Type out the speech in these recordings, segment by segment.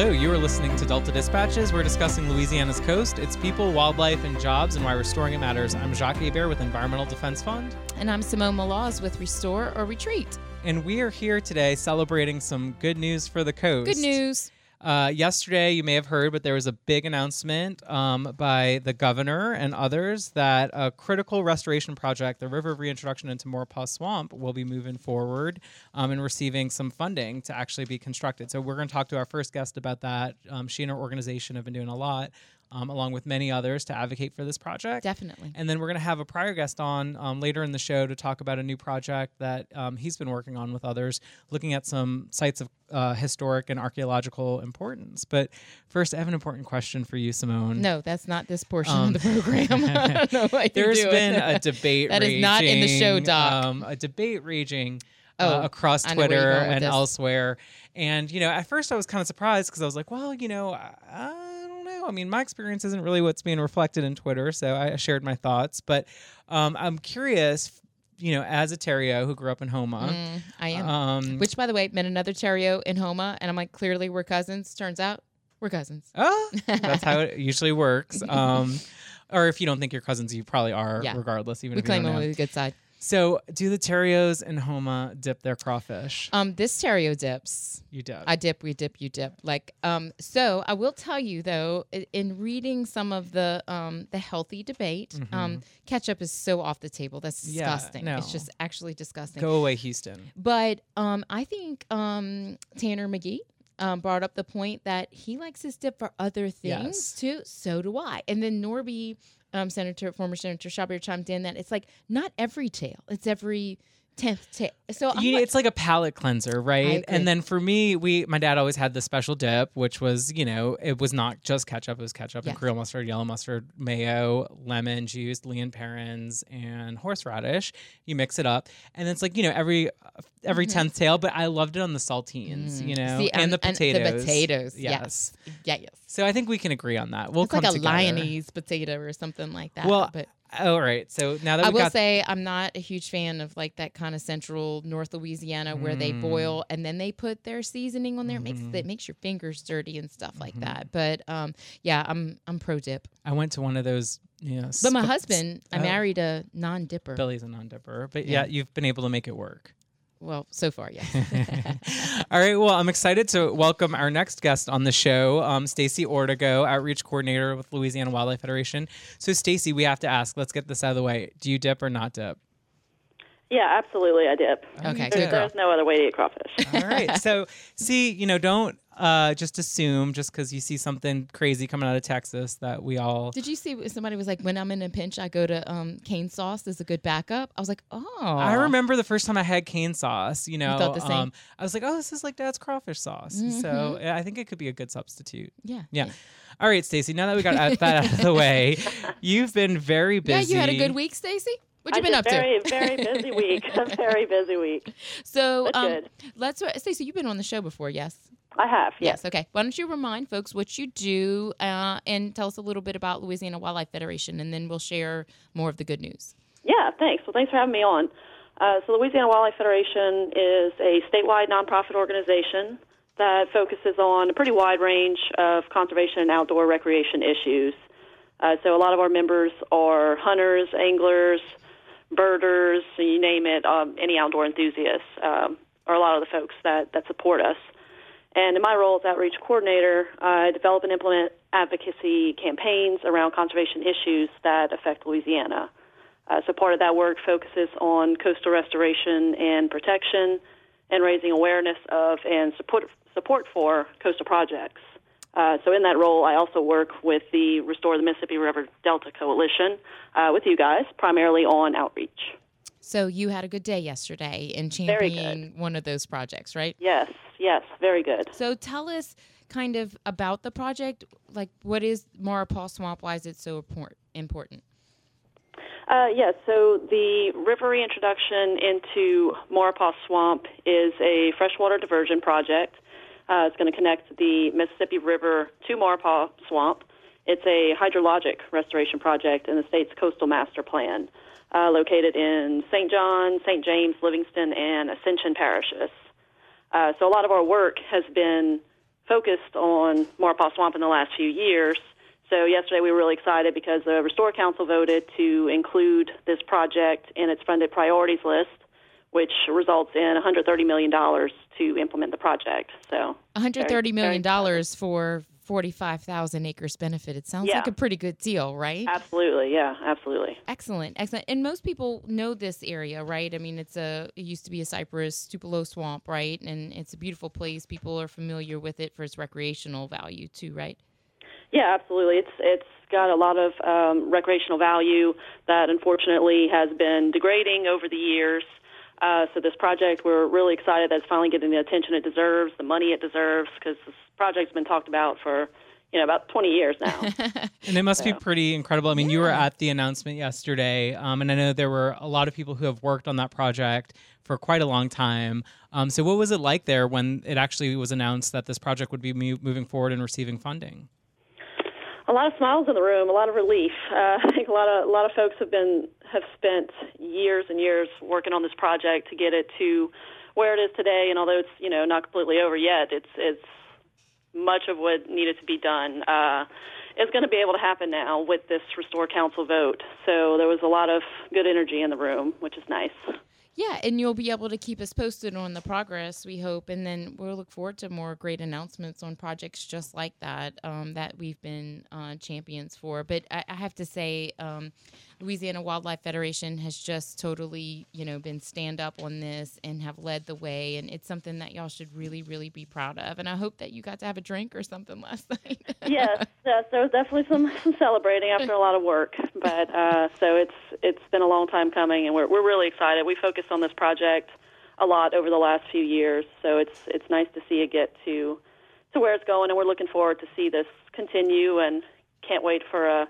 Hello, you are listening to Delta Dispatches. We're discussing Louisiana's coast, its people, wildlife, and jobs, and why restoring it matters. I'm Jacques Hebert with Environmental Defense Fund. And I'm Simone Maloz with Restore or Retreat. And we are here today celebrating some good news for the coast. Good news. Uh, yesterday, you may have heard, but there was a big announcement um, by the governor and others that a critical restoration project, the river reintroduction into Maurepas Swamp, will be moving forward um, and receiving some funding to actually be constructed. So we're going to talk to our first guest about that. Um, she and her organization have been doing a lot um, along with many others, to advocate for this project. Definitely. And then we're going to have a prior guest on um, later in the show to talk about a new project that um, he's been working on with others, looking at some sites of uh, historic and archaeological importance. But first, I have an important question for you, Simone. No, that's not this portion of the um, program. There's been a debate. that raging, is not in the show doc. Um, a debate raging. Uh, oh, across Twitter and this. elsewhere. And, you know, at first I was kind of surprised because I was like, well, you know, uh, know. I mean, my experience isn't really what's being reflected in Twitter, so I shared my thoughts. But um, I'm curious, you know, as a Theriot who grew up in Houma. Mm, I am. Um, Which, by the way, met another Theriot in Houma, and I'm like, clearly we're cousins. Turns out we're cousins. Oh, that's how it usually works. Um, or if you don't think you're cousins, you probably are, yeah. regardless. Even we if claim only the good side. So, do the Theriots and Houma dip their crawfish? Um, this Theriot dips. You dip. I dip. We dip. You dip. Like, um. So I will tell you though, in reading some of the um the healthy debate, mm-hmm. um, ketchup is so off the table. That's disgusting. Yeah, no. It's just actually disgusting. Go away, Houston. But um, I think um Tanner McGee. Um, brought up the point that he likes his dip for other things yes. too. So do I. And then Norby um, Senator, former Senator Chabert chimed in that it's like not every tale, it's every. So you, like, it's like a palate cleanser, right? And then for me, we my dad always had the special dip, which was you know it was not just ketchup; it was ketchup yes. and Creole mustard, yellow mustard, mayo, lemon juice, Lea and Perrins, and horseradish. You mix it up, and it's like you know every every 10th mm-hmm. tail. But I loved it on the saltines, mm. you know, See, and, and, the potatoes. And the potatoes, yes. yes, yeah, yes. So I think we can agree on that. We'll it's come like a together. Lyonnaise potato or something like that. Well, but all right. So now that I will got... say I'm not a huge fan of like that kind of central North Louisiana where mm. they boil and then they put their seasoning on there. It makes it mm-hmm. makes your fingers dirty and stuff mm-hmm. like that. But um, yeah, I'm I'm pro dip. I went to one of those. You know, but my husband, I oh. married a non dipper. Billy's a non dipper, but yeah. yeah, you've been able to make it work. Well, so far, yes. All right. Well, I'm excited to welcome our next guest on the show, um, Stacy Ortego, Outreach Coordinator with Louisiana Wildlife Federation. So, Stacy, we have to ask. Let's get this out of the way. Do you dip or not dip? Yeah, absolutely. I dip. Okay, there's, there's no other way to eat crawfish. All right. So, see, you know, don't uh, just assume just because you see something crazy coming out of Texas that we all. Did you see somebody was like, when I'm in a pinch, I go to um, cane sauce as a good backup? I was like, oh. I remember the first time I had cane sauce. You know, you thought the same. Um, I was like, oh, this is like Dad's crawfish sauce. Mm-hmm. So I think it could be a good substitute. Yeah. Yeah. yeah. All right, Stacy. Now that we got that out of the way, you've been very busy. Yeah, you had a good week, Stacy. What you been up very, to? Very, very busy week. a very busy week. So, um, let's Stacey. You've been on the show before, yes? I have. Yes. yes. Okay. Why don't you remind folks what you do uh, and tell us a little bit about Louisiana Wildlife Federation, and then we'll share more of the good news. Yeah. Thanks. Well, thanks for having me on. Uh, so, Louisiana Wildlife Federation is a statewide nonprofit organization that focuses on a pretty wide range of conservation and outdoor recreation issues. Uh, so, a lot of our members are hunters, anglers, birders, you name it, um, any outdoor enthusiasts um, are a lot of the folks that, that support us. And in my role as outreach coordinator, I develop and implement advocacy campaigns around conservation issues that affect Louisiana. Uh, so part of that work focuses on coastal restoration and protection and raising awareness of and support, support for coastal projects. Uh, so in that role, I also work with the Restore the Mississippi River Delta Coalition uh, with you guys, primarily on outreach. So you had a good day yesterday in championing one of those projects, right? Yes, yes, very good. So tell us kind of about the project. Like, what is Maurepas Swamp? Why is it so important? Uh, yes, so the river reintroduction into Maurepas Swamp is a freshwater diversion project. Uh, it's going to connect the Mississippi River to Maurepas Swamp. It's a hydrologic restoration project in the state's coastal master plan, uh, located in St. John, St. James, Livingston, and Ascension parishes. Uh, so a lot of our work has been focused on Maurepas Swamp in the last few years. So yesterday we were really excited because the Restore Council voted to include this project in its funded priorities list, which results in $130 million to implement the project. So $130 million for 45,000 acres benefit. It sounds Yeah. like a pretty good deal, right? Absolutely, yeah, absolutely. Excellent, excellent. And most people know this area, right? I mean, it's a it used to be a cypress Tupelo swamp, right? And it's a beautiful place. People are familiar with it for its recreational value too, right? Yeah, absolutely. It's it's got a lot of um, recreational value that unfortunately has been degrading over the years. Uh, so this project, we're really excited that it's finally getting the attention it deserves, the money it deserves, because project's been talked about for you know about 20 years now. And it must be pretty incredible. I mean, you were at the announcement yesterday, um, and I know there were a lot of people who have worked on that project for quite a long time. Um, so, what was it like there when it actually was announced that this project would be mo- moving forward and receiving funding? a lot of smiles in the room, a lot of relief. Uh, I think a lot of a lot of folks have been have spent years and years working on this project to get it to where it is today. And although it's you know not completely over yet, it's it's much of what needed to be done. Uh, is going to be able to happen now with this Restore Council vote. So there was a lot of good energy in the room, which is nice. Yeah, and you'll be able to keep us posted on the progress, we hope, and then we'll look forward to more great announcements on projects just like that um, that we've been uh, champions for. But I, I have to say, um, Louisiana Wildlife Federation has just totally, you know, been stand up on this and have led the way, and it's something that y'all should really, really be proud of. And I hope that you got to have a drink or something last night. yes, yes, there was definitely some, some celebrating after a lot of work, but uh, so it's it's been a long time coming, and we're we're really excited. We focused on this project a lot over the last few years, so it's it's nice to see it get to to where it's going, and we're looking forward to see this continue, and can't wait for a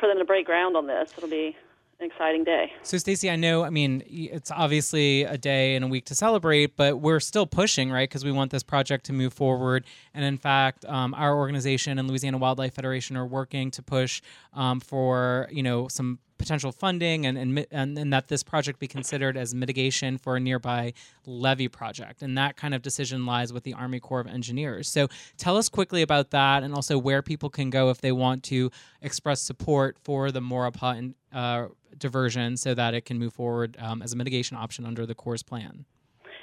for them to break ground on this. It'll be an exciting day. So, Stacey, I know, I mean, it's obviously a day and a week to celebrate, but we're still pushing, right? Because we want this project to move forward. And in fact, um, our organization and Louisiana Wildlife Federation are working to push um, for, you know, some potential funding and, and, and, and that this project be considered as mitigation for a nearby levee project. And that kind of decision lies with the Army Corps of Engineers. So tell us quickly about that and also where people can go if they want to express support for the Maurepas uh, diversion so that it can move forward um, as a mitigation option under the Corps' plan.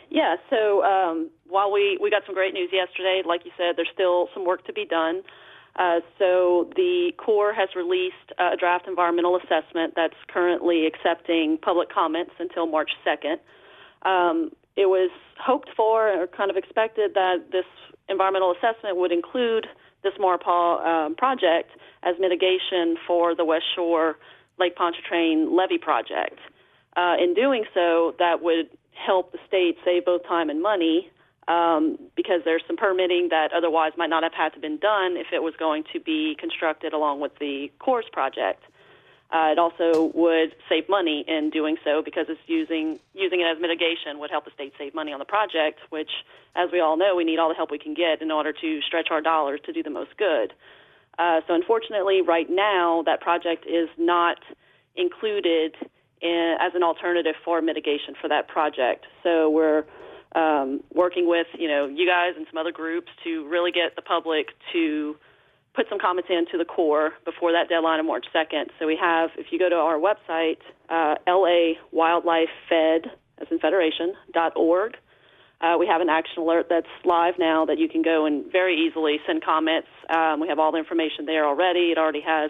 Yeah, so um, while we, we got some great news yesterday, like you said, there's still some work to be done. Uh, so the Corps has released a draft environmental assessment that's currently accepting public comments until March 2nd. Um, it was hoped for or kind of expected that this environmental assessment would include this Maurepas um, project as mitigation for the West Shore Lake Pontchartrain levee project. Uh, in doing so, that would help the state save both time and money um, because there's some permitting that otherwise might not have had to been done if it was going to be constructed along with the Corps' project. Uh, it also would save money in doing so because it's using using it as mitigation would help the state save money on the project, which, as we all know, we need all the help we can get in order to stretch our dollars to do the most good. Uh, so, unfortunately, right now that project is not included in, as an alternative for mitigation for that project. So we're um, working with you know you guys and some other groups to really get the public to put some comments into the Corps before that deadline of March 2nd. So we have, if you go to our website, uh, LA Wildlife Fed, as in Federation, dot org, uh, we have an action alert that's live now that you can go and very easily send comments. Um, we have all the information there already. It already has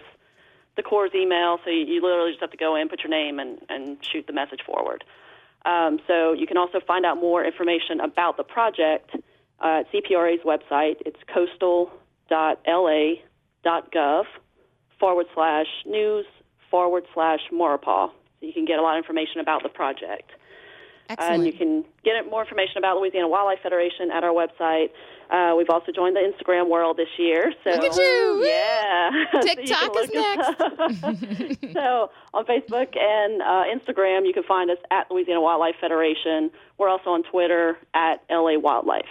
the Corps' email, so you, you literally just have to go in, put your name, and, and shoot the message forward. Um, so you can also find out more information about the project uh, at CPRA's website. It's coastal.la.gov forward slash news forward slash Maurepas. So you can get a lot of information about the project. Excellent. And you can get more information about Louisiana Wildlife Federation at our website. Uh, we've also joined the Instagram world this year. So Look at you! Yeah. So TikTok is look us- so on Facebook and uh, Instagram, you can find us at Louisiana Wildlife Federation. We're also on Twitter at LA Wildlife.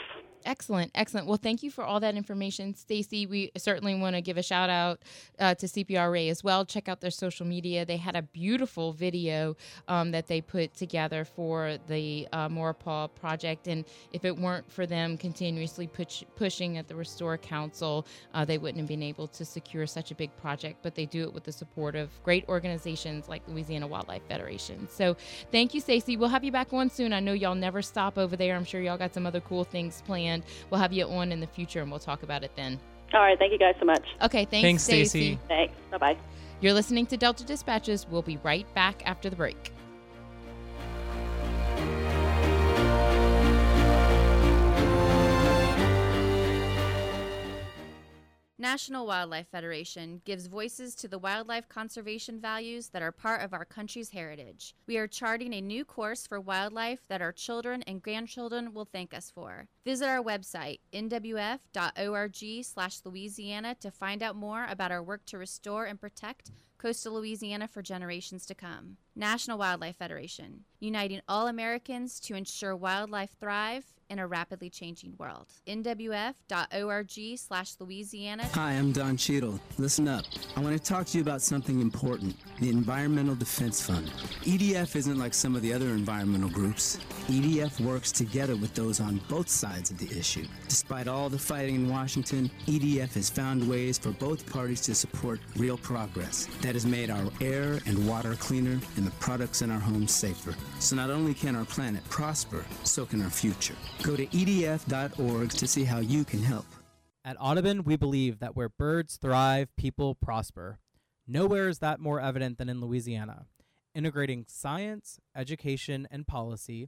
Excellent, excellent. Well, thank you for all that information, Stacy. We certainly want to give a shout out uh, to CPRA as well. Check out their social media. They had a beautiful video um, that they put together for the uh, Maurepas project, and if it weren't for them continuously push, pushing at the Restore Council, uh, they wouldn't have been able to secure such a big project. But they do it with the support of great organizations like Louisiana Wildlife Federation. So, thank you, Stacy. We'll have you back on soon. I know y'all never stop over there. I'm sure y'all got some other cool things planned. We'll have you on in the future and we'll talk about it then. All right. Thank you guys so much. Okay. Thanks, Thanks, Stacy. Stacy. Thanks. Bye bye. You're listening to Delta Dispatches. We'll be right back after the break. National Wildlife Federation gives voices to the wildlife conservation values that are part of our country's heritage. We are charting a new course for wildlife that our children and grandchildren will thank us for. Visit our website, nwf.org/louisiana to find out more about our work to restore and protect coastal Louisiana for generations to come. National Wildlife Federation, uniting all Americans to ensure wildlife thrive in a rapidly changing world. nwf.org slash Louisiana. Hi, I'm Don Cheadle. Listen up. I want to talk to you about something important the Environmental Defense Fund. EDF isn't like some of the other environmental groups. EDF works together with those on both sides of the issue. Despite all the fighting in Washington, EDF has found ways for both parties to support real progress that has made our air and water cleaner and the products in our homes safer. So not only can our planet prosper, so can our future. Go to edf.org to see how you can help. At Audubon, we believe that where birds thrive, people prosper. Nowhere is that more evident than in Louisiana. Integrating science, education, and policy,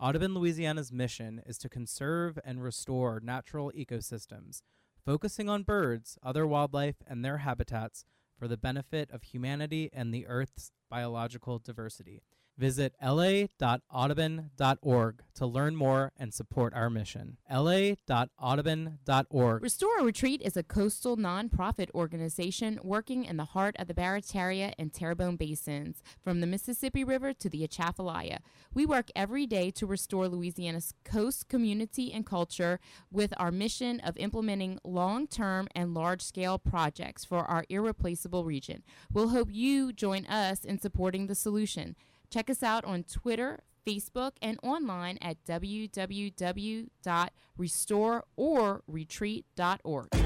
Audubon Louisiana's mission is to conserve and restore natural ecosystems, focusing on birds, other wildlife, and their habitats for the benefit of humanity and the Earth's biological diversity. Visit la.audubon.org to learn more and support our mission. la.audubon.org. Restore Retreat is a coastal nonprofit organization working in the heart of the Barataria and Terrebonne basins, from the Mississippi River to the Atchafalaya. We work every day to restore Louisiana's coast community and culture with our mission of implementing long term and large scale projects for our irreplaceable region. We'll hope you join us in supporting the solution. Check us out on Twitter, Facebook, and online at www.restoreorretreat.org.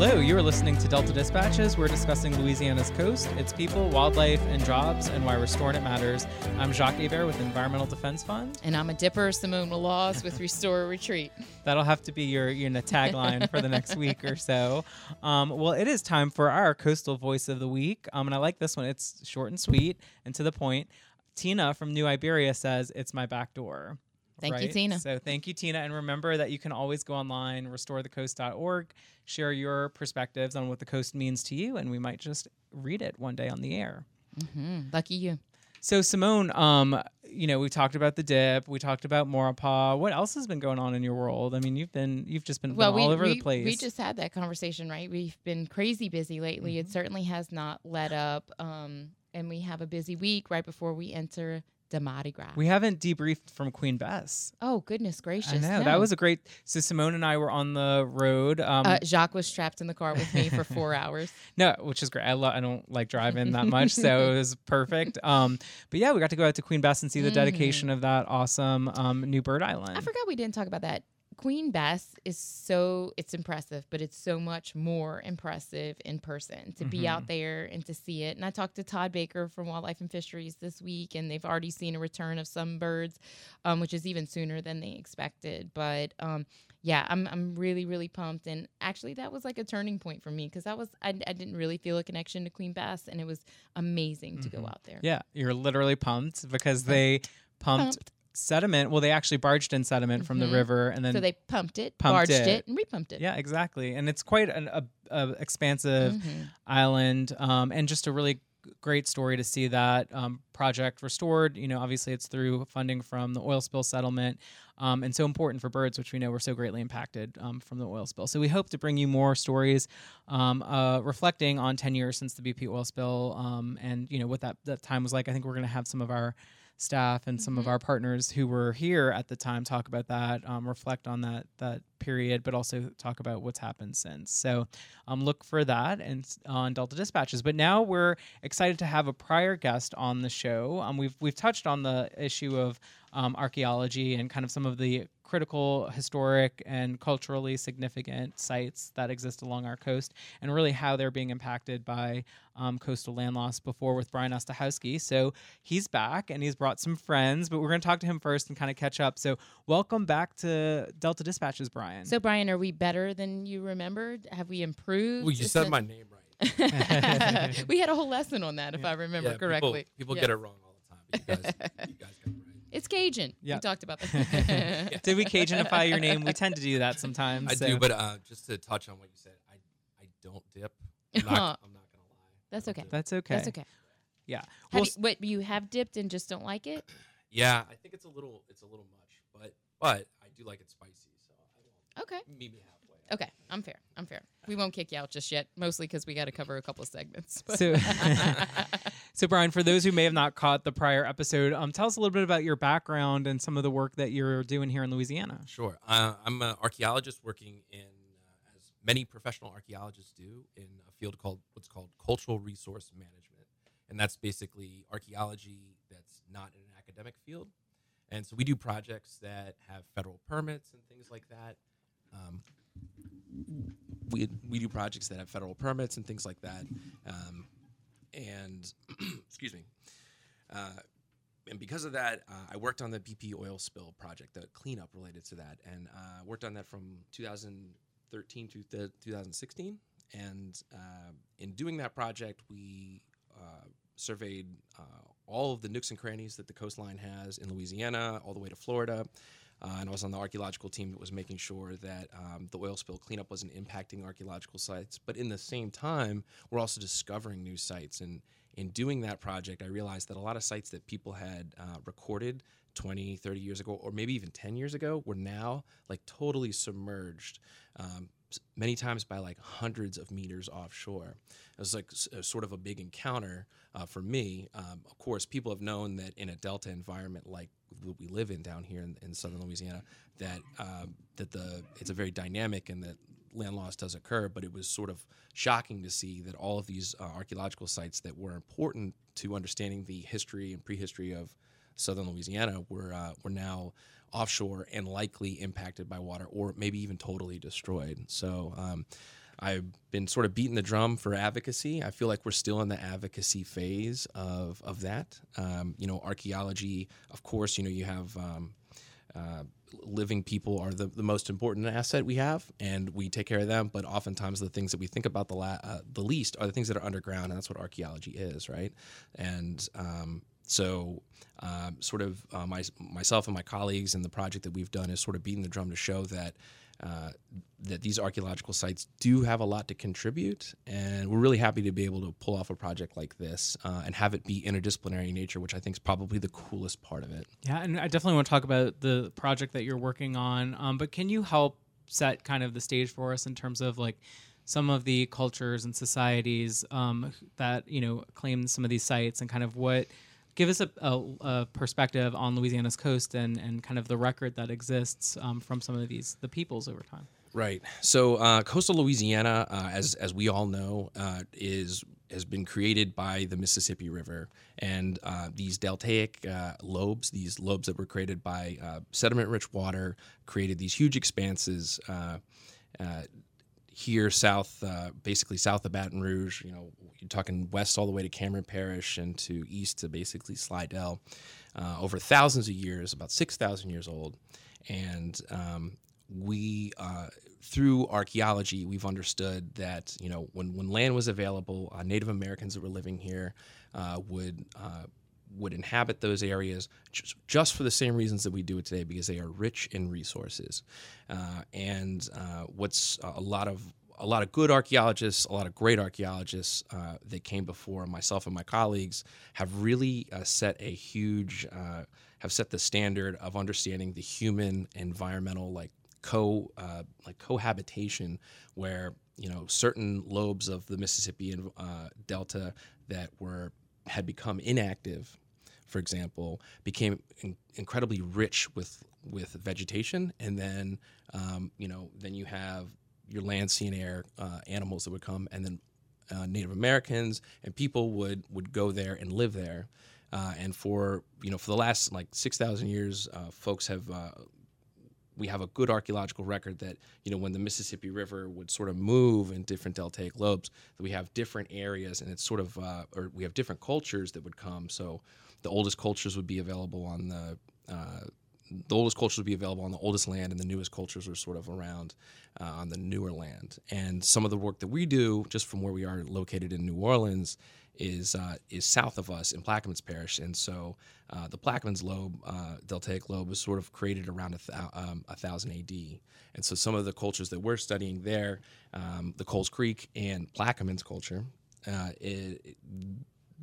Hello, you are listening to Delta Dispatches. We're discussing Louisiana's coast, its people, wildlife, and jobs, and why restoring it matters. I'm Jacques Hebert with Environmental Defense Fund. And I'm a dipper, Simone Laws with Restore Retreat. That'll have to be your your tagline for the next week or so. Um, well, it is time for our coastal voice of the week, um, and I like this one. It's short and sweet and to the point. Tina from New Iberia says it's my back door. Thank you. Tina. So thank you, Tina. And remember that you can always go online, restorethecoast.org, share your perspectives on what the coast means to you, and we might just read it one day on the air. Mm-hmm. Lucky you. So Simone, um, you know, we talked about the dip, we talked about Maurepas. What else has been going on in your world? I mean, you've been you've just been, well, been we, all over we, the place. We just had that conversation, right? We've been crazy busy lately. Mm-hmm. It certainly has not let up. Um, and we have a busy week right before we enter the Mardi Gras. we haven't debriefed from Queen Bess. oh goodness gracious! I know no. that was a great. So Simone and I were on the road. Um, Uh, Jacques was strapped in the car with me for four hours. No, which is great. I, lo- I don't like driving that much, so it was perfect. Um, but yeah, we got to go out to Queen Bess and see the dedication of that awesome um, new bird island. I forgot we didn't talk about that. Queen Bess is so it's impressive, but it's so much more impressive in person to be Mm-hmm. out there and to see it. And I talked to Todd Baker from Wildlife and Fisheries this week, and they've already seen a return of some birds, um, which is even sooner than they expected. But um, yeah, I'm I'm really really pumped, and actually that was like a turning point for me because I was I, I didn't really feel a connection to Queen Bess, and it was amazing to go out there. Mm-hmm. Yeah, you're literally pumped because they pumped, Pumped. Sediment. Well, they actually barged in sediment from the Mhm. river and then So they pumped it, pumped barged it. it. and repumped it. yeah, exactly. And it's quite an a, a expansive Mhm. island um, and just a really great story to see that um, project restored. You know, obviously it's through funding from the oil spill settlement. Um, and so important for birds, which we know were so greatly impacted um, from the oil spill. So we hope to bring you more stories um, uh, reflecting on 10 years since the BP oil spill um, and, you know, what that, that time was like. I think we're going to have some of our staff and some of Mm-hmm. our partners who were here at the time talk about that, um, reflect on that that period, but also talk about what's happened since. So um, look for that and on Delta Dispatches. But now we're excited to have a prior guest on the show. Um, we've we've touched on the issue of um, archaeology and kind of some of the critical, historic, and culturally significant sites that exist along our coast, and really how they're being impacted by um, coastal land loss before with Brian Ostahowski. So he's back and he's brought some friends, but we're going to talk to him first and kind of catch up. So welcome back to Delta Dispatches, Brian. So, Brian, are we better than you remembered? Have we improved? Well, you Is said that- my name right. we had a whole lesson on that, if I remember Yeah, people- correctly. People, Yeah. get it wrong all the time. But you guys, you guys got it right. It's Cajun. Yeah. We talked about that. Did we Cajunify your name? We tend to do that sometimes. I so- do, but uh, just to touch on what you said, I I don't dip. I'm not, I'm not gonna lie. That's okay. dip. that's okay. That's okay. Yeah. Well, you, what you have dipped and just don't like it? Yeah, I think it's a little it's a little much, but but I do like it spicy, so I Okay. won't meet me halfway. Okay. I'm fair. I'm fair. We won't kick you out just yet, mostly because we got to cover a couple of segments. but- So, so Brian, for those who may have not caught the prior episode, um, tell us a little bit about your background and some of the work that you're doing here in Louisiana. Sure. Uh, I'm an archaeologist working in, uh, as many professional archaeologists do, in a field called what's called cultural resource management, and that's basically archaeology that's not in an academic field. And so we do projects that have federal permits and things like that. Um, we we do projects that have federal permits and things like that. Um, and excuse me. Uh, and because of that, uh, I worked on the BP oil spill project, the cleanup related to that, and uh, worked on that from 2013 to th- 2016. And uh, in doing that project, we uh, surveyed uh, all of the nooks and crannies that the coastline has in Louisiana, all the way to Florida. Uh, and I was on the archaeological team that was making sure that um, the oil spill cleanup wasn't impacting archaeological sites. But in the same time, we're also discovering new sites. And in doing that project, I realized that a lot of sites that people had uh, recorded 20, 30 years ago, or maybe even 10 years ago, were now like totally submerged. Um, Many times by like hundreds of meters offshore. It was like a sort of a big encounter uh, for me. Um, of course, people have known that in a delta environment like what we live in down here in, in southern Louisiana, that um, that the it's a very dynamic and that land loss does occur. But it was sort of shocking to see that all of these uh, archaeological sites that were important to understanding the history and prehistory of southern Louisiana were uh, were now offshore and likely impacted by water, or maybe even totally destroyed. So. Um, I've been sort of beating the drum for advocacy. I feel like we're still in the advocacy phase of of that. Um, you know, archaeology, of course. You know, you have um, uh, living people are the, the most important asset we have, and we take care of them. But oftentimes, the things that we think about the la- uh, the least are the things that are underground, and that's what archaeology is, right? And um, so, um, sort of uh, my, myself and my colleagues and the project that we've done is sort of beating the drum to show that uh, that these archaeological sites do have a lot to contribute, and we're really happy to be able to pull off a project like this uh, and have it be interdisciplinary in nature, which I think is probably the coolest part of it. Yeah, and I definitely want to talk about the project that you're working on. Um, but can you help set kind of the stage for us in terms of like some of the cultures and societies um, that you know claim some of these sites and kind of what give us a, a, a perspective on Louisiana's coast and and kind of the record that exists um, from some of these the peoples over time. Right. So uh, coastal Louisiana, uh, as as we all know, uh, is has been created by the Mississippi River, and uh, these deltaic uh, lobes, these lobes that were created by uh, sediment-rich water, created these huge expanses. Uh, uh, here south, uh, basically south of Baton Rouge, you know, you're talking west all the way to Cameron Parish and to east to basically Slidell, uh, over thousands of years, about 6,000 years old. And um, we, uh, through archaeology, we've understood that, you know, when, when land was available, uh, Native Americans that were living here uh, would uh, would inhabit those areas just, for the same reasons that we do it today because they are rich in resources. Uh, and uh, what's a lot of a lot of good archaeologists a lot of great archaeologists uh, that came before myself and my colleagues have really uh, set a huge uh, have set the standard of understanding the human environmental like co uh, like cohabitation where you know certain lobes of the Mississippi uh, Delta that were had become inactive for example, became in- incredibly rich with with vegetation, and then um, you know then you have your land, sea, and air uh, animals that would come, and then uh, Native Americans and people would would go there and live there. Uh, and for you know for the last like six thousand years, uh, folks have uh, we have a good archaeological record that you know when the Mississippi River would sort of move in different deltaic lobes, that we have different areas, and it's sort of uh, or we have different cultures that would come. So the oldest cultures would be available on the uh, the oldest cultures would be available on the oldest land, and the newest cultures are sort of around uh, on the newer land. And some of the work that we do, just from where we are located in New Orleans, is uh, is south of us in Plaquemines Parish, and so uh, the Plaquemines lobe, uh, deltaic lobe, was sort of created around a, th- um, a thousand A.D. And so some of the cultures that we're studying there, um, the Coles Creek and Plaquemines culture, uh, it,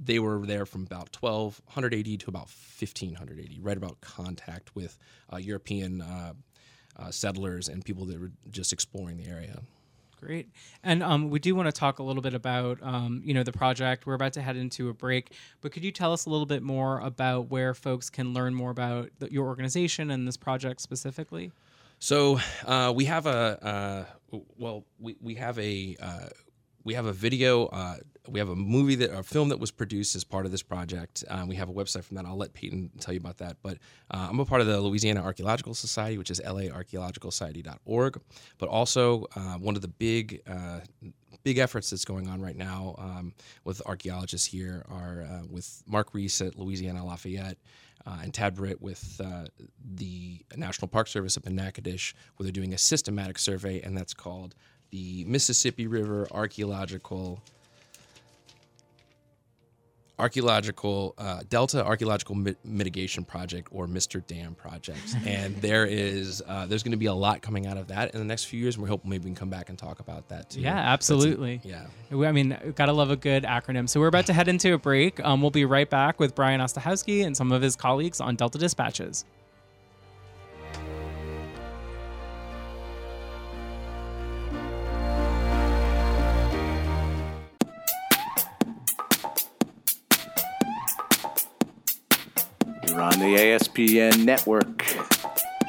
they were there from about 1200 AD to about 1500 AD, right about contact with uh, European uh, settlers and people that were just exploring the area. Great. And um, we do want to talk a little bit about, um, you know, the project. We're about to head into a break, but could you tell us a little bit more about where folks can learn more about the, your organization and this project specifically? So uh, we have a uh, well, we, we have a uh, we have a video uh, we have a movie that a film that was produced as part of this project. Uh, we have a website from that. I'll let Peyton tell you about that. But uh, I'm a part of the Louisiana Archaeological Society, which is laarchaeologicalsociety.org. But also uh, one of the big uh, big efforts that's going on right now um, with archaeologists here are uh, with Mark Rees at Louisiana Lafayette. Uh, and Tad Britt with uh, the National Park Service up in Natchitoches, where they're doing a systematic survey, and that's called the Mississippi River Archaeological archaeological uh, Delta Archaeological Mi- Mitigation Project or Mr. Dam Project, and there is uh, there's going to be a lot coming out of that in the next few years, and we hope maybe we can come back and talk about that too. Yeah, absolutely. Yeah, I mean, gotta love a good acronym. So we're about to head into a break. Um, we'll be right back with Brian Ostahowski and some of his colleagues on Delta Dispatches. You're on the ASPN network.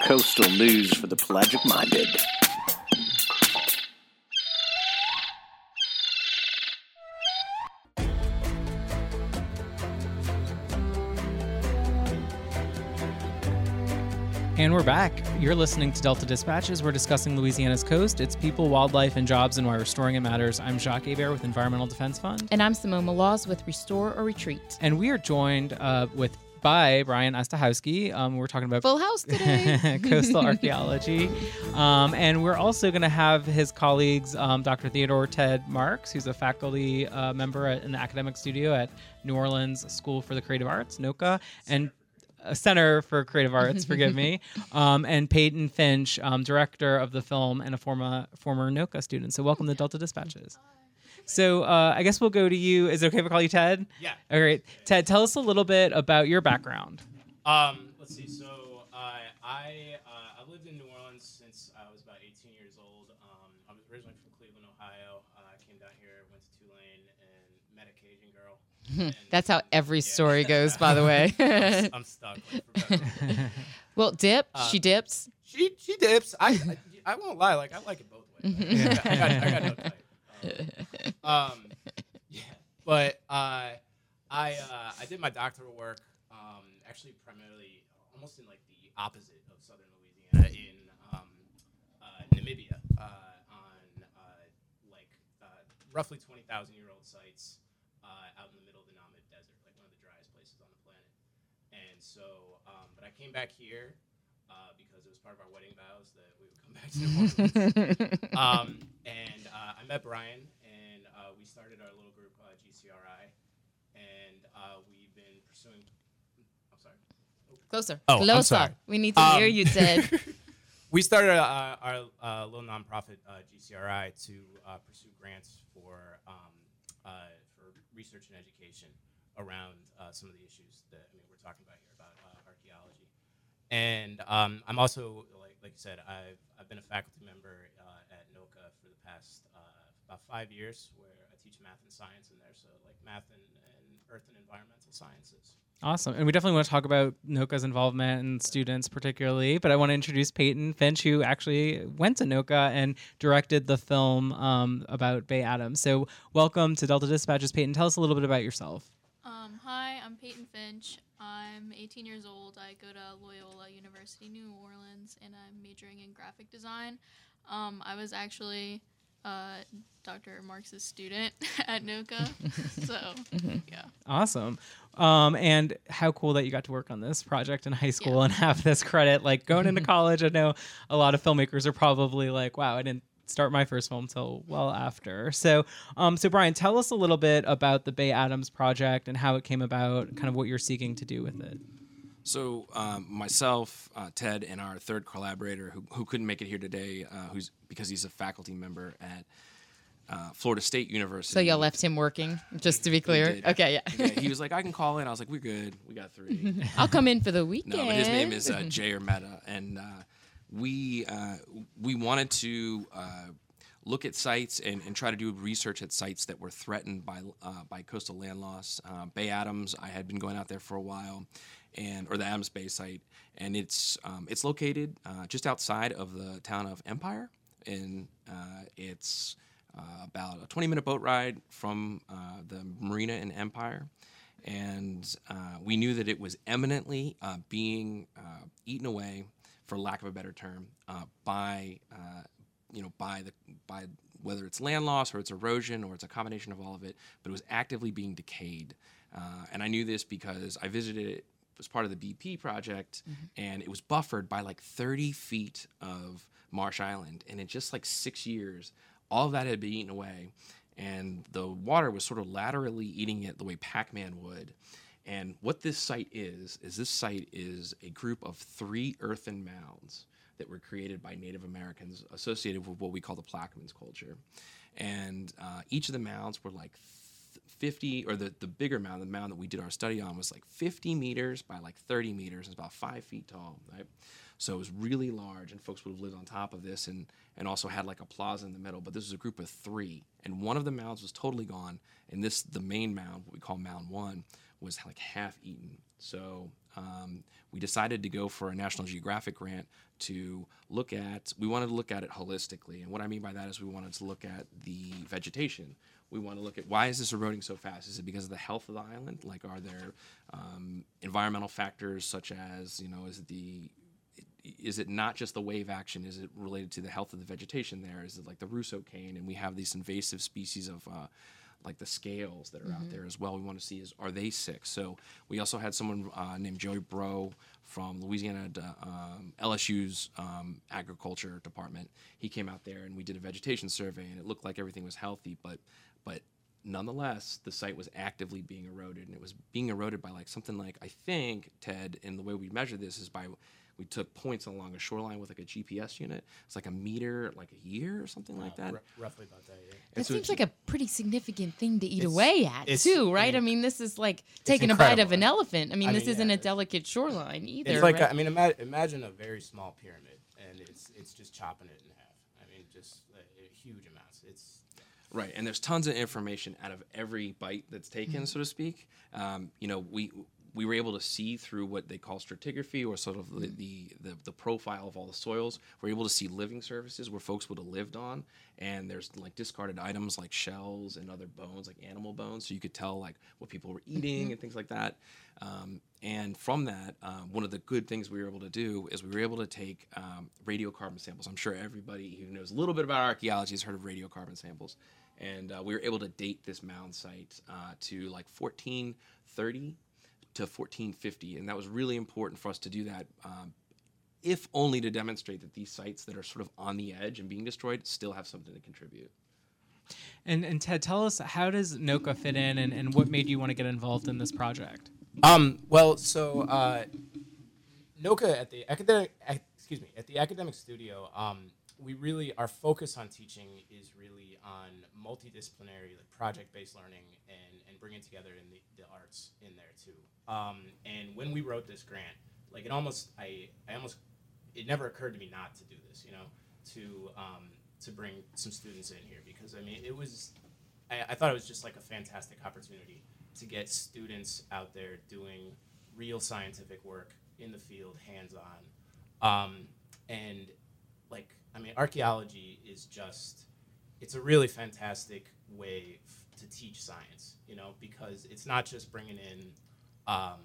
Coastal news for the pelagic minded. And we're back. You're listening to Delta Dispatches. We're discussing Louisiana's coast, its people, wildlife, and jobs, and why restoring it matters. I'm Jacques Hebert with Environmental Defense Fund. And I'm Simone Maloz with Restore or Retreat. And we are joined uh, with by Brian Ostahowski. Um, we're talking about full house today, coastal archaeology, um, and we're also going to have his colleagues, um, Dr. Theodore Ted Marks, who's a faculty uh, member at, in the academic studio at New Orleans School for the Creative Arts, (NOCCA), and a Center for Creative Arts, forgive me, um, and Peyton Finch, um, director of the film and a former former NOCCA student. So welcome to Delta Dispatches. So uh, I guess we'll go to you. Is it okay if I call you Ted? Yeah. All right, Ted. Tell us a little bit about your background. Um, let's see. So uh, I uh, I've lived in New Orleans since I was about 18 years old. Um, I was originally from Cleveland, Ohio. Uh, I came down here, went to Tulane, and met a Cajun girl. And, That's how every yeah. story goes, by the way. I'm, I'm stuck. Like, well, dip. Uh, she dips. she she dips. I, I I won't lie. Like I like it both ways. Like, Yeah. I, got, I got no type. Um, um, yeah, but uh, I uh, I did my doctoral work um, actually primarily almost in like the opposite of southern Louisiana in um, uh, Namibia uh, on uh, like uh, roughly twenty thousand year old sites uh, out in the middle of the Namib Desert, like one of the driest places on the planet. And so, um, but I came back here uh, because it was part of our wedding vows that we would come back to New Orleans. um, and uh, I met Brian, started our little group, uh, GCRI, and uh, we've been pursuing. I'm sorry. Closer. Oh, I'm Closer. sorry. We need to Um, hear you, Ted. we started uh, our uh, little nonprofit uh, GCRI to uh, pursue grants for um, uh, for research and education around uh, some of the issues that I mean we're talking about here about uh, archaeology. And um, I'm also like like you said, I've I've been a faculty member uh, at NOCCA for the past uh, about five years, where I teach math and science in there. So like math and, and earth and environmental sciences. Awesome. And we definitely want to talk about NOCCA's involvement and students particularly, but I want to introduce Peyton Finch, who actually went to NOCCA and directed the film um, about Bay Adams. So welcome to Delta Dispatches, Peyton. Tell us a little bit about yourself. Um, hi, I'm Peyton Finch. I'm 18 years old. I go to Loyola University, New Orleans, and I'm majoring in graphic design. Um, I was actually uh, Dr. Marks's student at NOCCA. so, yeah. Awesome. Um, and how cool that you got to work on this project in high school yeah. and have this credit. Like going into college, I know a lot of filmmakers are probably like, wow, I didn't start my first film till well after. So, um, so Brian, tell us a little bit about the Bay Adams project and how it came about, kind of what you're seeking to do with it. So um, myself, uh, Ted, and our third collaborator, who, who couldn't make it here today, uh, who's because he's a faculty member at uh, Florida State University. So y'all left him working, just to be clear. Okay, yeah. yeah. He was like, I can call in. I was like, we're good. We got three. I'll come in for the weekend. No, but his name is uh, Jay Mehta, and uh, we uh, we wanted to uh, look at sites and, and try to do research at sites that were threatened by uh, by coastal land loss. Uh, Bay Adams, I had been going out there for a while, and or the Adams Bay site, and it's um, it's located uh, just outside of the town of Empire, and uh, it's uh, about a 20 minute boat ride from uh, the marina in Empire. And uh, we knew that it was eminently uh, being eaten away, for lack of a better term, by you know by the by whether it's land loss or it's erosion or it's a combination of all of it, but it was actively being decayed. Uh, and I knew this because I visited it was part of the BP project, mm-hmm. and it was buffered by like 30 feet of marsh island. And in just like six years, all of that had been eaten away, and the water was sort of laterally eating it the way Pac-Man would. And what this site is is this site is a group of three earthen mounds that were created by Native Americans associated with what we call the Plaquemines culture. And uh, each of the mounds were like 50 or the, the bigger mound the mound that we did our study on was like 50 meters by like 30 meters. It's about five feet tall right? So it was really large and folks would have lived on top of this and and also had like a plaza in the middle but this was a group of three. And one of the mounds was totally gone and this the main mound what we call mound one was like half eaten. So um, we decided to go for a national geographic grant to look at we wanted to look at it holistically. And what i mean by that is we wanted to look at the vegetation we want to look at why is this eroding so fast? Is it because of the health of the island? Like, are there um, environmental factors such as, you know, is it the is it not just the wave action? Is it related to the health of the vegetation there? Is it like the Roseau cane? And we have these invasive species of uh, like the scales that are mm-hmm. out there as well. We want to see is are they sick? So we also had someone uh, named Joey Breaux from Louisiana um, LSU's um, agriculture department. He came out there and we did a vegetation survey, and it looked like everything was healthy, but but nonetheless, the site was actively being eroded, and it was being eroded by like something like I think Ted, and the way we measure this is by we took points along a shoreline with like a GPS unit. It's like a meter, like a year or something uh, like that. R- roughly about that. Yeah. That so seems like a pretty significant thing to eat away at too, right? I mean, this is like taking a bite of an elephant. I mean, I this mean, isn't yeah, a delicate shoreline either. It's like right? a, I mean, ima- imagine a very small pyramid, and it's it's just chopping it in half. I mean, just uh, huge amounts. It's Right, and there's tons of information out of every bite that's taken, mm-hmm. so to speak. Um, you know, we we were able to see through what they call stratigraphy or sort of the, mm-hmm. the, the, the, profile of all the soils. We're able to see living surfaces where folks would have lived on. And there's like discarded items like shells and other bones, like animal bones. So you could tell like what people were eating mm-hmm. and things like that. Um, and from that, um, one of the good things we were able to do is we were able to take um, radiocarbon samples. I'm sure everybody who knows a little bit about archaeology has heard of radiocarbon samples. And uh, we were able to date this mound site uh, to like 1430 to 1450, and that was really important for us to do that. Um, if only to demonstrate that these sites that are sort of on the edge and being destroyed still have something to contribute. And, and Ted, tell us how does NOCCA fit in, and, and what made you want to get involved in this project? Um, well, so uh, NOCCA at the academic, excuse me, at the academic studio, um, we really our focus on teaching is really on multidisciplinary, like project-based learning, and and bringing together in the, the arts in there too. Um, and when we wrote this grant, like it almost, I, I almost, it never occurred to me not to do this, you know, to, um, to bring some students in here because I mean, it was, I, I thought it was just like a fantastic opportunity to get students out there doing real scientific work in the field, hands on. Um, and like, I mean, archaeology is just, it's a really fantastic way f- to teach science, you know, because it's not just bringing in, um,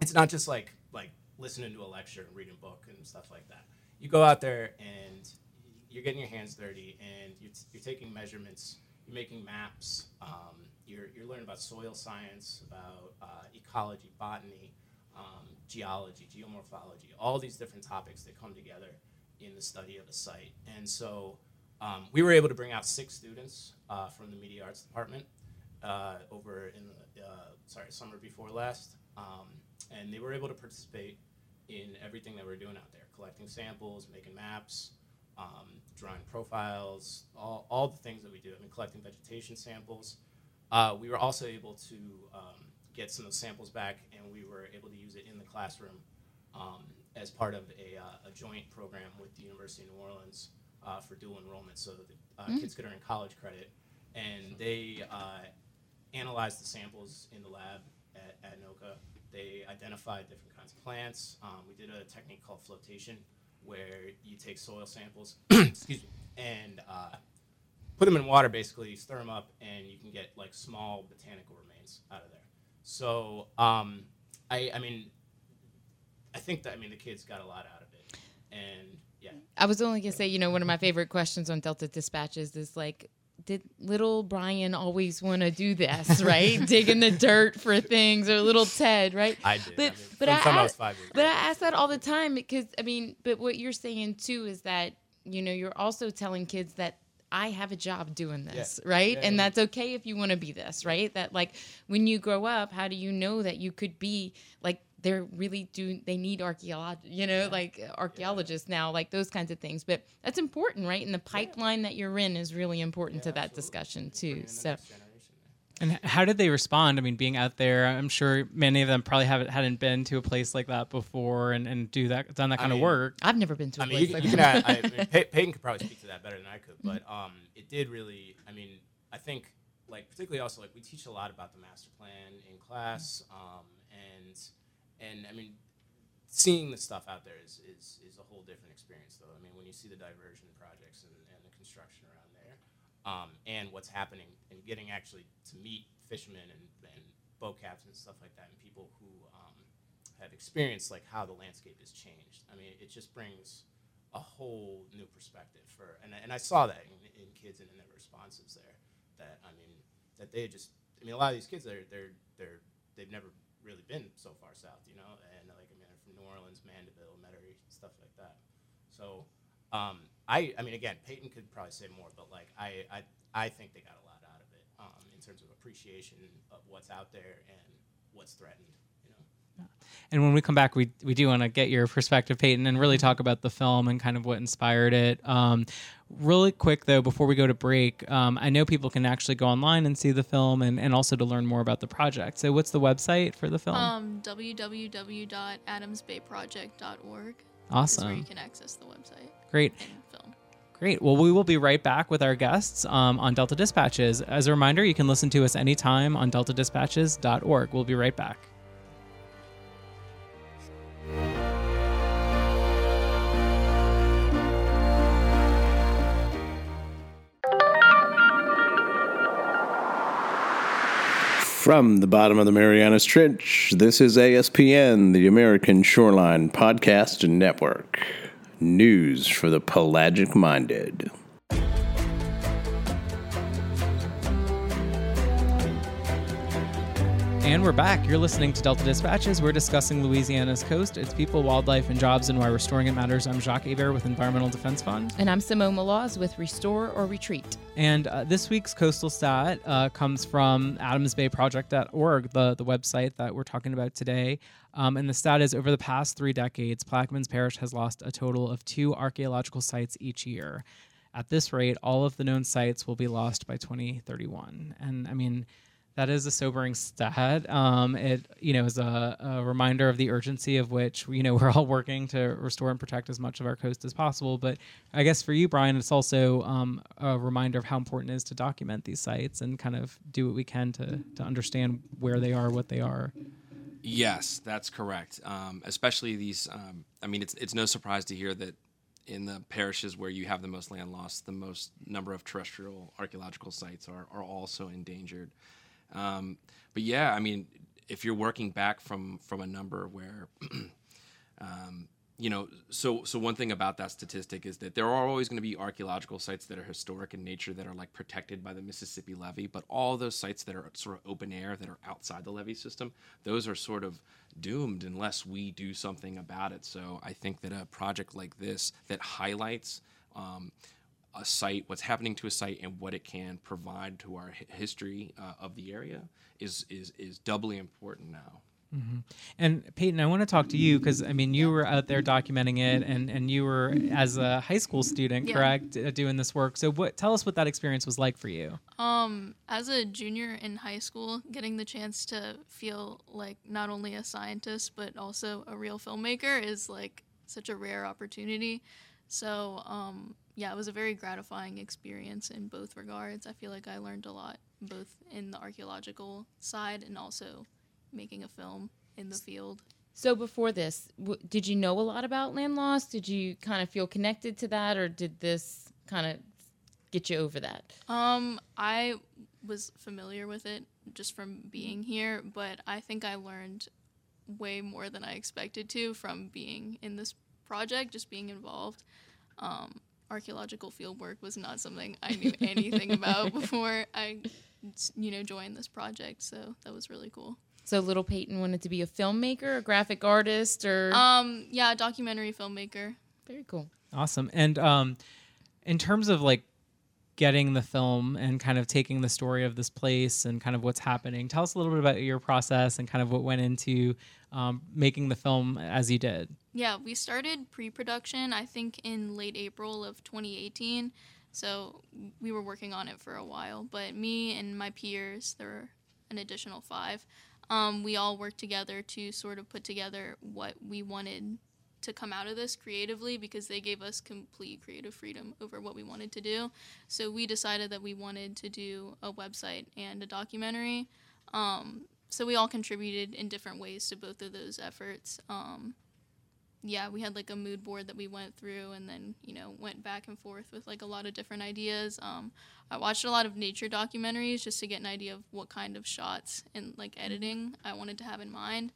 it's not just like, like listening to a lecture and reading a book and stuff like that. You go out there and you're getting your hands dirty and you're, t- you're taking measurements, you're making maps, um, you're, you're learning about soil science, about uh, ecology, botany, um, geology, geomorphology, all these different topics that come together in the study of a site. And so um, we were able to bring out six students uh, from the media arts department uh, over in the uh, sorry summer before last, um, and they were able to participate in everything that we're doing out there, collecting samples, making maps, um, drawing profiles, all, all the things that we do. I mean, collecting vegetation samples. Uh, we were also able to um, get some of the samples back, and we were able to use it in the classroom um, as part of a, uh, a joint program with the University of New Orleans uh, for dual enrollment, so that uh, Mm. kids could earn college credit. And they uh, analyzed the samples in the lab at, at NOCCA. They identified different kinds of plants. Um, we did a technique called flotation, where you take soil samples, excuse me, and uh, put them in water basically, stir them up, and you can get like small botanical remains out of there. So um, I, I mean, I think that I mean the kids got a lot out of it, and yeah, I was only gonna say, you know, one of my favorite questions on Delta Dispatches is like, did little Brian always want to do this, right? Digging the dirt for things, or little Ted, right? I did. But I mean, but I, I was ask- five years but I ask that all the time because I mean, but what you're saying too is that you know you're also telling kids that I have a job doing this, right? Yeah, and yeah. that's okay if you want to be this, right? That like when you grow up, how do you know that you could be like they're really do they need archaeolog you know like archaeologists now like those kinds of things. But that's important right? And the pipeline that you're in is really important to that discussion too. so And how did they respond? I mean, being out there, I'm sure many of them probably haven't hadn't been to a place like that before and, and do that done that I kind of work. i've never been to a I mean, place you, like you that. add, I, I mean, Pey- Peyton could probably speak to that better than I could, but um, it did really. I mean, I think like particularly also like we teach a lot about the master plan in class, um, and and I mean, seeing the stuff out there is, is is a whole different experience, though. I mean, when you see the diversion projects and, and the construction around there, um, and what's happening, and getting actually to meet fishermen and, and boat captains and stuff like that, and people who um, have experienced like how the landscape has changed. I mean, it just brings a whole new perspective for, and, and I saw that in, in kids and in their responses there. That I mean, that they just, I mean, a lot of these kids they're they're they're they've never really been so far south, you know, and like I mean, they're from New Orleans, Mandeville, Metairie, stuff like that. So, um, I I mean, again, Peyton could probably say more, but like I I I think they got a lot out of it um, in terms of appreciation of what's out there and what's threatened. And when we come back, we we do want to get your perspective, Peyton, and really talk about the film and kind of what inspired it. Um, really quick though, before we go to break, um, I know people can actually go online and see the film and, and also to learn more about the project. So, what's the website for the film? Um, www.adamsbayproject.org. Awesome. where you can access the website Great. and film. Great. Well, we will be right back with our guests um, on Delta Dispatches. As a reminder, you can listen to us anytime on deltadispatches.org. We'll be right back. From the bottom of the Marianas Trench, this is ASPN, the American Shoreline Podcast Network. News for the pelagic minded. And we're back. You're listening to Delta Dispatches. We're discussing Louisiana's coast, its people, wildlife, and jobs, and why restoring it matters. I'm Jacques Hebert with Environmental Defense Fund. and i'm simone Maloz with restore or retreat And uh, this week's coastal stat uh, comes from AdamsBayProject.org, the, the website that we're talking about today. Um, and the stat is over the past three decades, Plaquemines Parish has lost a total of two archaeological sites each year. At this rate, all of the known sites will be lost by 2031. And I mean, That is a sobering stat. Um, it you know is a, a, reminder of the urgency of which you know we're all working to restore and protect as much of our coast as possible. But I guess for you, Brian, it's also um, a reminder of how important it is to document these sites and kind of do what we can to to understand where they are, what they are. Yes, that's correct. Um, especially these. Um, I mean, it's it's no surprise to hear that in the parishes where you have the most land loss, the most number of terrestrial archaeological sites are are also endangered. Um, but yeah, I mean, if you're working back from from a number where, um, you know, so so one thing about that statistic is that there are always going to be archaeological sites that are historic in nature that are like protected by the Mississippi levee, but all those sites that are sort of open air that are outside the levee system, those are sort of doomed unless we do something about it. So I think that a project like this that highlights um, a site, what's happening to a site, and what it can provide to our history uh, of the area is is is doubly important now. Mm-hmm. And Peyton, I want to talk to you because I mean, you were out there documenting it, and and you were as a high school student, yeah. correct, uh, doing this work. So, what? Tell us what that experience was like for you. Um, as a junior in high school, getting the chance to feel like not only a scientist but also a real filmmaker is like such a rare opportunity. So, um, yeah, it was a very gratifying experience in both regards. I feel like I learned a lot, both in the archaeological side and also making a film in the field. So before this, w- did you know a lot about land loss? Did you kind of feel connected to that, or did this kind of get you over that? Um, I was familiar with it just from being here, but I think I learned way more than I expected to from being in this project, just being involved. Um, archaeological field work was not something I knew anything about before I, you know, joined this project. So that was really cool. So little Peyton wanted to be a filmmaker, a graphic artist, or um, yeah, documentary filmmaker. Very cool. Awesome. And um, in terms of like getting the film and kind of taking the story of this place and kind of what's happening, tell us a little bit about your process and kind of what went into um, making the film as you did. Yeah, we started pre-production I think in late April of 2018. So we were working on it for a while, but me and my peers, there were an additional five, um, we all worked together to sort of put together what we wanted to come out of this creatively because they gave us complete creative freedom over what we wanted to do. So we decided that we wanted to do a website and a documentary. Um, so we all contributed in different ways to both of those efforts. Um, yeah, we had like a mood board that we went through and then, you know, went back and forth with like a lot of different ideas. Um, I watched a lot of nature documentaries just to get an idea of what kind of shots and like editing I wanted to have in mind.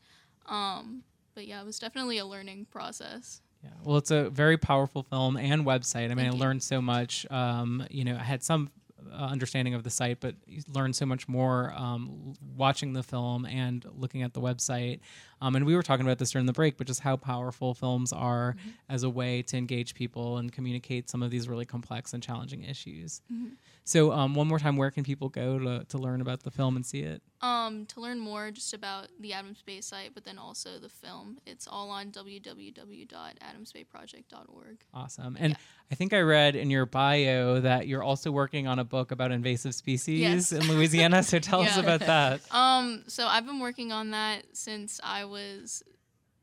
Um, but yeah, it was definitely a learning process. Yeah, well, it's a very powerful film and website. I mean, Thank I you. learned so much. Um, you know, I had some uh, understanding of the site, but learned so much more um, watching the film and looking at the website. Um, and we were talking about this during the break, but just how powerful films are mm-hmm. as a way to engage people and communicate some of these really complex and challenging issues. Mm-hmm. So, um, one more time, where can people go to, to learn about the film and see it? Um, to learn more just about the Adams Bay site, but then also the film, it's all on www.adamsbayproject.org. Awesome. And yeah. I think I read in your bio that you're also working on a book about invasive species yes. in Louisiana. So tell yeah. us about that. Um, so I've been working on that since I was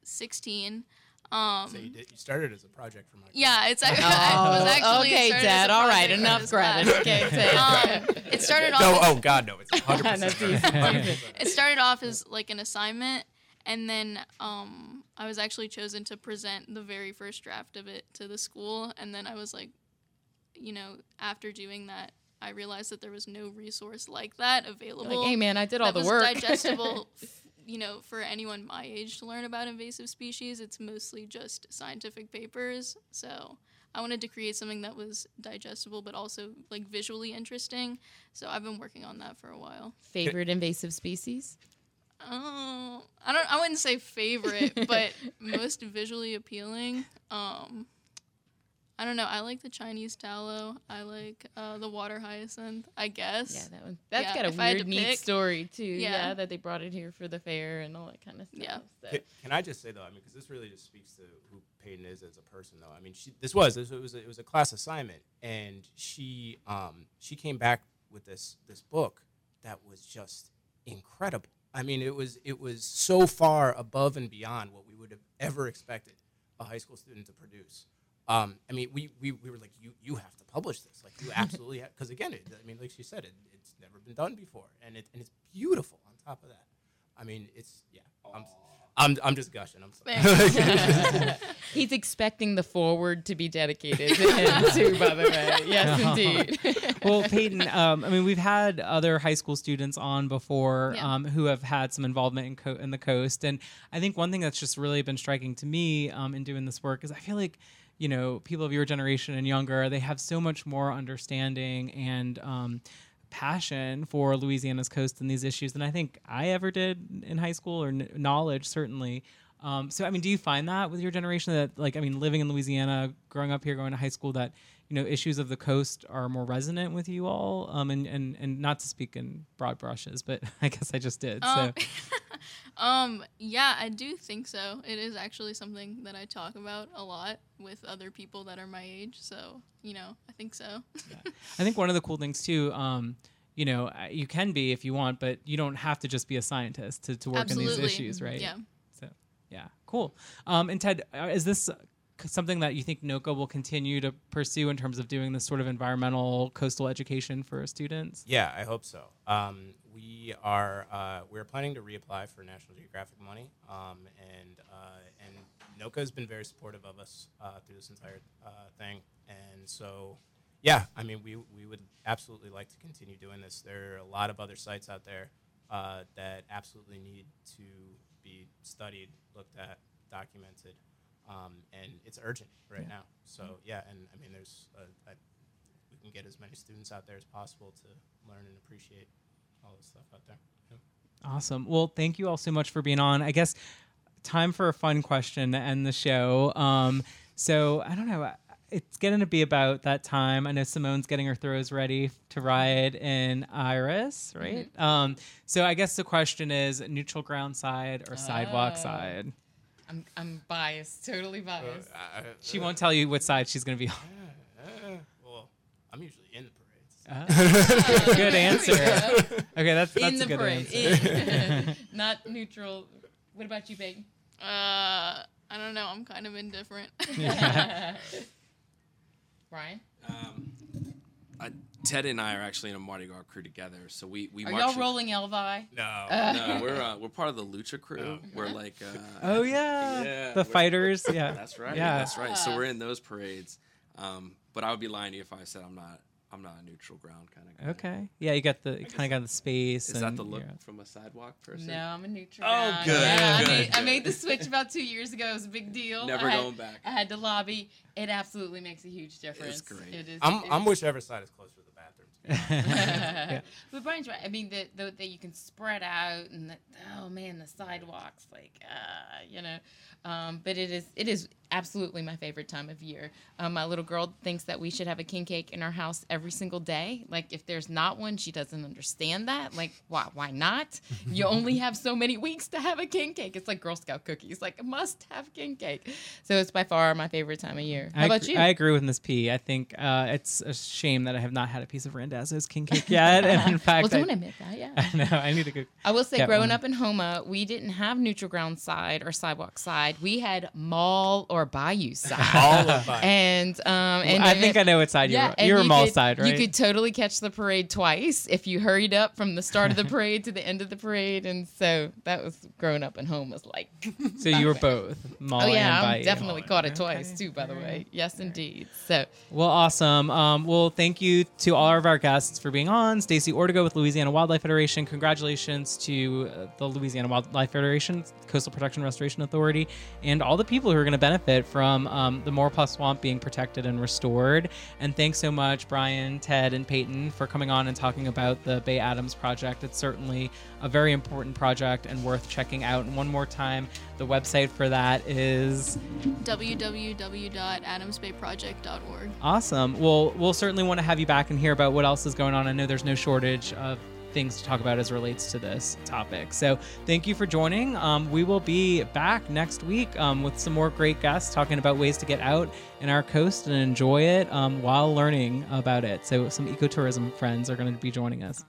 16. Um, so you, did, you started as a project for my. Yeah, it's. I, I was actually. Okay, Dad. All right, enough credit. Okay, um, it started off. No, oh God, no! It's 100. percent It started off as like an assignment, and then um, I was actually chosen to present the very first draft of it to the school, and then I was like, you know, after doing that, I realized that there was no resource like that available. Like, hey man, I did all the work. digestible you know, for anyone my age to learn about invasive species, it's mostly just scientific papers. So I wanted to create something that was digestible but also like visually interesting. So I've been working on that for a while. Favorite invasive species? Oh, I don't. I wouldn't say favorite, but most visually appealing. Um, I don't know. I like the Chinese tallow. I like uh, the water hyacinth. I guess. Yeah, that one. That's yeah, got a weird, neat pick, story too. Yeah. yeah. that they brought it here for the fair and all that kind of stuff. Yeah. So. Can, can, I just say though? I mean, because this really just speaks to who Peyton is as a person, though. I mean, she, this was this was a, it was a class assignment, and she um she came back with this this book that was just incredible. I mean, it was it was so far above and beyond what we would have ever expected a high school student to produce. Um, I mean, we, we, we were like, you you have to publish this, like you absolutely have, because again, it, I mean, like she said, it, it's never been done before, and it and it's beautiful. On top of that, I mean, it's yeah, I'm, I'm I'm just gushing. I'm sorry. He's expecting the forward to be dedicated to him too. By the way, yes, indeed. well, Peyton, um, I mean, we've had other high school students on before Yeah. um, who have had some involvement in, co- in the coast, and I think one thing that's just really been striking to me um, in doing this work is I feel like you know people of your generation and younger they have so much more understanding and um, passion for Louisiana's coast and these issues than I think I ever did in high school or kn- knowledge certainly. Um, so I mean, do you find that with your generation that like I mean, living in Louisiana, growing up here, going to high school, that you know issues of the coast are more resonant with you all? Um, and and and not to speak in broad brushes, but I guess I just did. Um, so um, yeah, I do think so. It is actually something that I talk about a lot with other people that are my age. So, you know, I think so. I think one of the cool things too. Um, you know, uh, you can be if you want, but you don't have to just be a scientist to, to work in these issues, right? Yeah. So, yeah, cool. Um, and Ted, uh, is this something that you think NOCCA will continue to pursue in terms of doing this sort of environmental coastal education for students? Yeah, I hope so. Um, we are uh, we're planning to reapply for National Geographic money, um, and uh, and NOCCA has been very supportive of us uh, through this entire uh, thing, and so yeah, I mean we we would absolutely like to continue doing this. There are a lot of other sites out there uh, that absolutely need to be studied, looked at, documented, um, and it's urgent right now. So yeah, and I mean there's uh, I, we can get as many students out there as possible to learn and appreciate all this stuff out there. Yeah. Awesome. Well, thank you all so much for being on. I guess time for a fun question to end the show. Um, so I don't know. It's getting to be about that time. I know Simone's getting her throws ready to ride in Iris, right? Um, so I guess the question is neutral ground side or sidewalk Oh. side? I'm I'm biased, totally biased. She won't tell you what side she's going to be on. Uh, well, I'm usually in the parades. Ah, good answer. Okay, that's that's in a good parade, answer. in. not neutral. What about you, Peyton? Uh, I don't know. I'm kind of indifferent. Brian, Um, uh, Ted and I are actually in a Mardi Gras crew together, so we we are march y'all in- rolling Elvi? No. No, we're uh, we're part of the Lucha crew. We're like uh, Oh yeah, Yeah, the we're- fighters. Yeah, That's right. Yeah. That's right. So we're in those parades. Um, but I would be lying to you if I said I'm not. I'm not a neutral ground kind of guy. Okay. Yeah, you got the kind of got the space. Is that the look you're- from a sidewalk person? No, I'm a neutral. Oh, ground. good, Yeah, good, I, made, I made the switch about two years ago. It was a big deal. Never I had, going back. I had to lobby. It absolutely makes a huge difference. It's great. It is. I'm it I'm whichever side is closer honest. But Brian's right. I mean, the, the, that you can spread out, and the, oh man, the sidewalks, like, uh, you know. Um, but it is it is absolutely my favorite time of year. Um, my little girl thinks that we should have a king cake in our house every single day. Like, if there's not one, she doesn't understand that. Like, why why not? You only have so many weeks to have a king cake. It's like Girl Scout cookies. Like, must have king cake. So it's by far my favorite time of year. How I about agree, you? I agree with Miss P. I think uh, it's a shame that I have not had a piece of Randazzo's king cake yet. and in fact, well, don't I, admit that. Yeah. I know I need to go. I will say, growing one. up in Houma, we didn't have neutral ground side or sidewalk side. We had mall or bayou side. All of mine. and um, and I think I know what side yeah, you're. and You're a you mall could- side, right? You could totally catch the parade twice if you hurried up from the start of the parade to the end of the parade, and so that was growing up in Houma was like. so you were back then. both mall Oh yeah, and I bayou. definitely caught it Okay. twice too. By the way, yes indeed. So Well, awesome. Um, well, thank you to all of our guests for being on. Stacy Ortega with Louisiana Wildlife Federation. Congratulations to uh, the Louisiana Wildlife Federation, Coastal Protection Restoration Authority, and all the people who are going to benefit from um, the Maurepas Swamp being protected and restored. And thanks so much, Brian, Ted, and Peyton, for coming on and talking about the Bay Adams project. It's certainly a very important project and worth checking out. And one more time, the website for that is www.adamsbayproject.org. Awesome. Well, we'll certainly want to have you back and hear about what else is going on. I know there's no shortage of things to talk about as relates to this topic. So thank you for joining. Um, we will be back next week um, with some more great guests talking about ways to get out in our coast and enjoy it um, while learning about it. So some ecotourism friends are going to be joining us.